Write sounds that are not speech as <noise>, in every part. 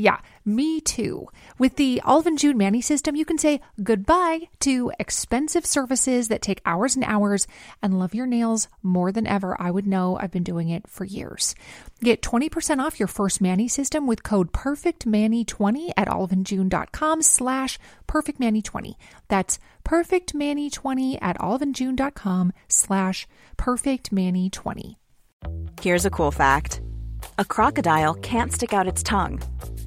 Yeah, me too. With the and June Mani system, you can say goodbye to expensive services that take hours and hours and love your nails more than ever. I would know I've been doing it for years. Get 20% off your first Mani system with code PERFECTMANI20 at oliveandjune.com slash PERFECTMANI20. That's PERFECTMANI20 at oliveandjune.com slash PERFECTMANI20. Here's a cool fact. A crocodile can't stick out its tongue.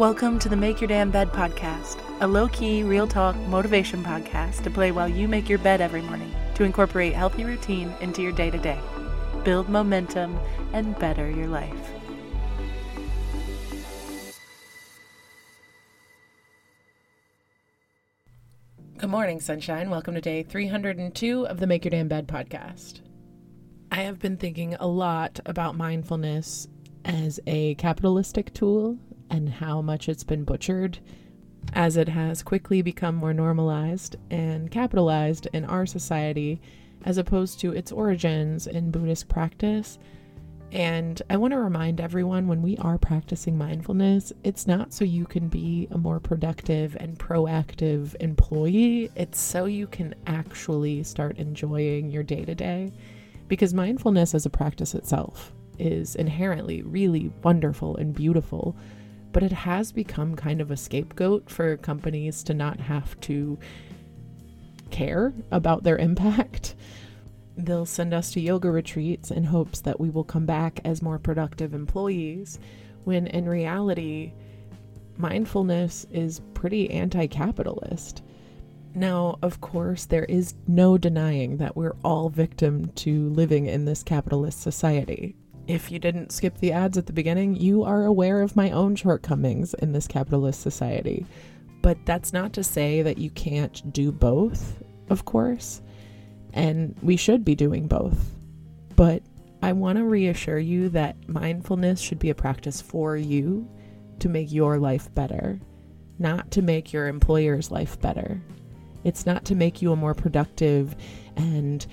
Welcome to the Make Your Damn Bed podcast, a low key, real talk motivation podcast to play while you make your bed every morning to incorporate healthy routine into your day to day, build momentum, and better your life. Good morning, sunshine. Welcome to day 302 of the Make Your Damn Bed podcast. I have been thinking a lot about mindfulness as a capitalistic tool and how much it's been butchered as it has quickly become more normalized and capitalized in our society as opposed to its origins in Buddhist practice. And I want to remind everyone when we are practicing mindfulness, it's not so you can be a more productive and proactive employee, it's so you can actually start enjoying your day to day. Because mindfulness as a practice itself is inherently really wonderful and beautiful, but it has become kind of a scapegoat for companies to not have to care about their impact. <laughs> They'll send us to yoga retreats in hopes that we will come back as more productive employees, when in reality, mindfulness is pretty anti capitalist. Now, of course, there is no denying that we're all victim to living in this capitalist society. If you didn't skip the ads at the beginning, you are aware of my own shortcomings in this capitalist society. But that's not to say that you can't do both, of course and we should be doing both. But I want to reassure you that mindfulness should be a practice for you to make your life better, not to make your employer's life better. It's not to make you a more productive and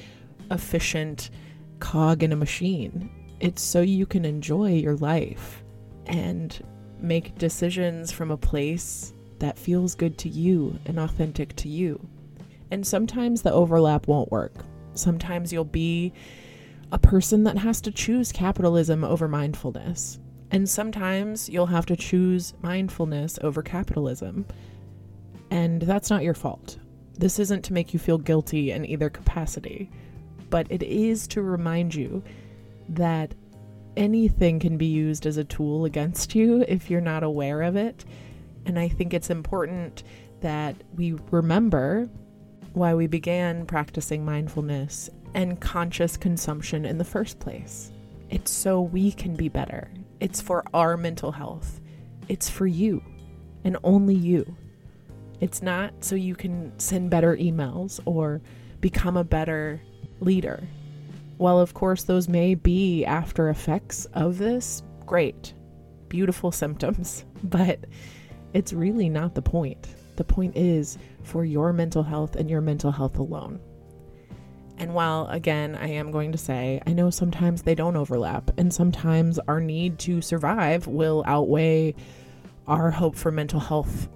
efficient cog in a machine. It's so you can enjoy your life and make decisions from a place that feels good to you and authentic to you. And sometimes the overlap won't work. Sometimes you'll be a person that has to choose capitalism over mindfulness. And sometimes you'll have to choose mindfulness over capitalism. And that's not your fault. This isn't to make you feel guilty in either capacity, but it is to remind you that anything can be used as a tool against you if you're not aware of it. And I think it's important that we remember why we began practicing mindfulness and conscious consumption in the first place. It's so we can be better. It's for our mental health. It's for you and only you. It's not so you can send better emails or become a better leader. While, of course, those may be after effects of this, great, beautiful symptoms, <laughs> but it's really not the point. The point is for your mental health and your mental health alone. And while, again, I am going to say, I know sometimes they don't overlap, and sometimes our need to survive will outweigh our hope for mental health.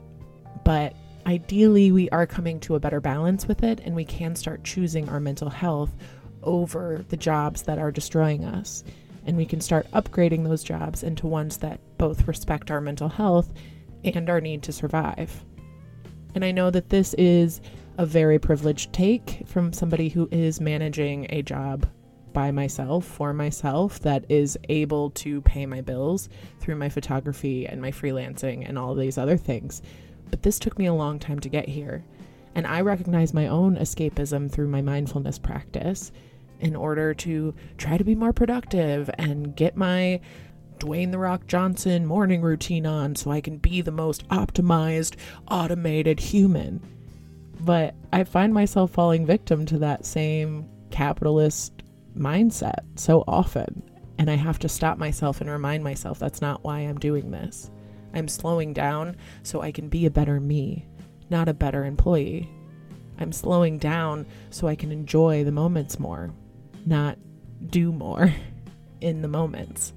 But ideally we are coming to a better balance with it and we can start choosing our mental health over the jobs that are destroying us. And we can start upgrading those jobs into ones that both respect our mental health and our need to survive. And I know that this is a very privileged take from somebody who is managing a job by myself for myself that is able to pay my bills through my photography and my freelancing and all these other things. But this took me a long time to get here. And I recognize my own escapism through my mindfulness practice in order to try to be more productive and get my Dwayne The Rock Johnson morning routine on so I can be the most optimized, automated human. But I find myself falling victim to that same capitalist mindset so often. And I have to stop myself and remind myself that's not why I'm doing this. I'm slowing down so I can be a better me, not a better employee. I'm slowing down so I can enjoy the moments more, not do more <laughs> in the moments.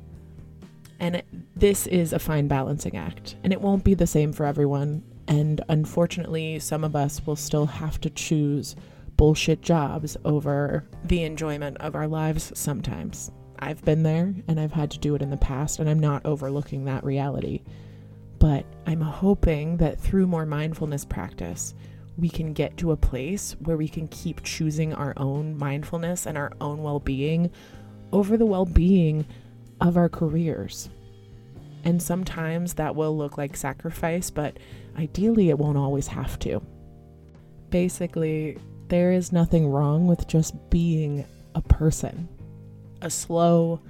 And it, this is a fine balancing act, and it won't be the same for everyone. And unfortunately, some of us will still have to choose bullshit jobs over the enjoyment of our lives sometimes. I've been there and I've had to do it in the past, and I'm not overlooking that reality. But I'm hoping that through more mindfulness practice, we can get to a place where we can keep choosing our own mindfulness and our own well being over the well being of our careers. And sometimes that will look like sacrifice, but ideally it won't always have to. Basically, there is nothing wrong with just being a person, a slow,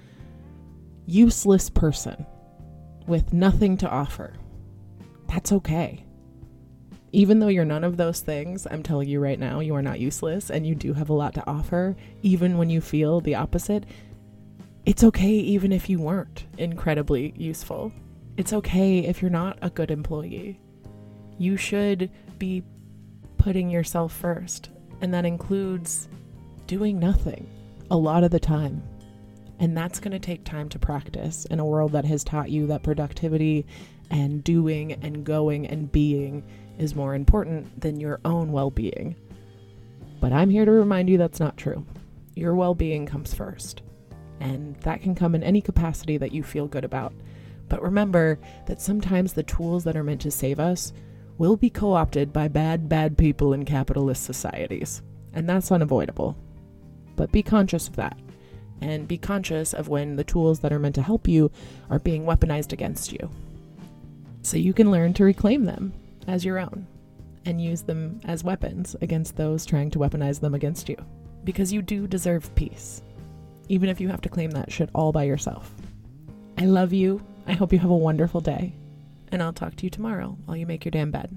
useless person with nothing to offer. That's okay. Even though you're none of those things, I'm telling you right now, you are not useless and you do have a lot to offer, even when you feel the opposite. It's okay even if you weren't incredibly useful. It's okay if you're not a good employee. You should be putting yourself first, and that includes doing nothing a lot of the time. And that's going to take time to practice in a world that has taught you that productivity and doing and going and being is more important than your own well being. But I'm here to remind you that's not true. Your well being comes first and that can come in any capacity that you feel good about. But remember that sometimes the tools that are meant to save us will be co opted by bad, bad people in capitalist societies, and that's unavoidable. But be conscious of that, and be conscious of when the tools that are meant to help you are being weaponized against you. So you can learn to reclaim them as your own and use them as weapons against those trying to weaponize them against you. Because you do deserve peace even if you have to claim that shit all by yourself. I love you. I hope you have a wonderful day. And I'll talk to you tomorrow while you make your damn bed.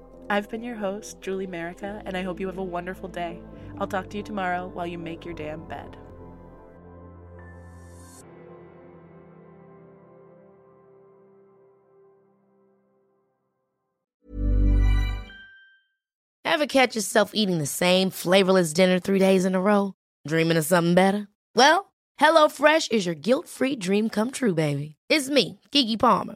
I've been your host, Julie Merica, and I hope you have a wonderful day. I'll talk to you tomorrow while you make your damn bed. Ever catch yourself eating the same flavorless dinner three days in a row? Dreaming of something better? Well, HelloFresh is your guilt free dream come true, baby. It's me, Keke Palmer.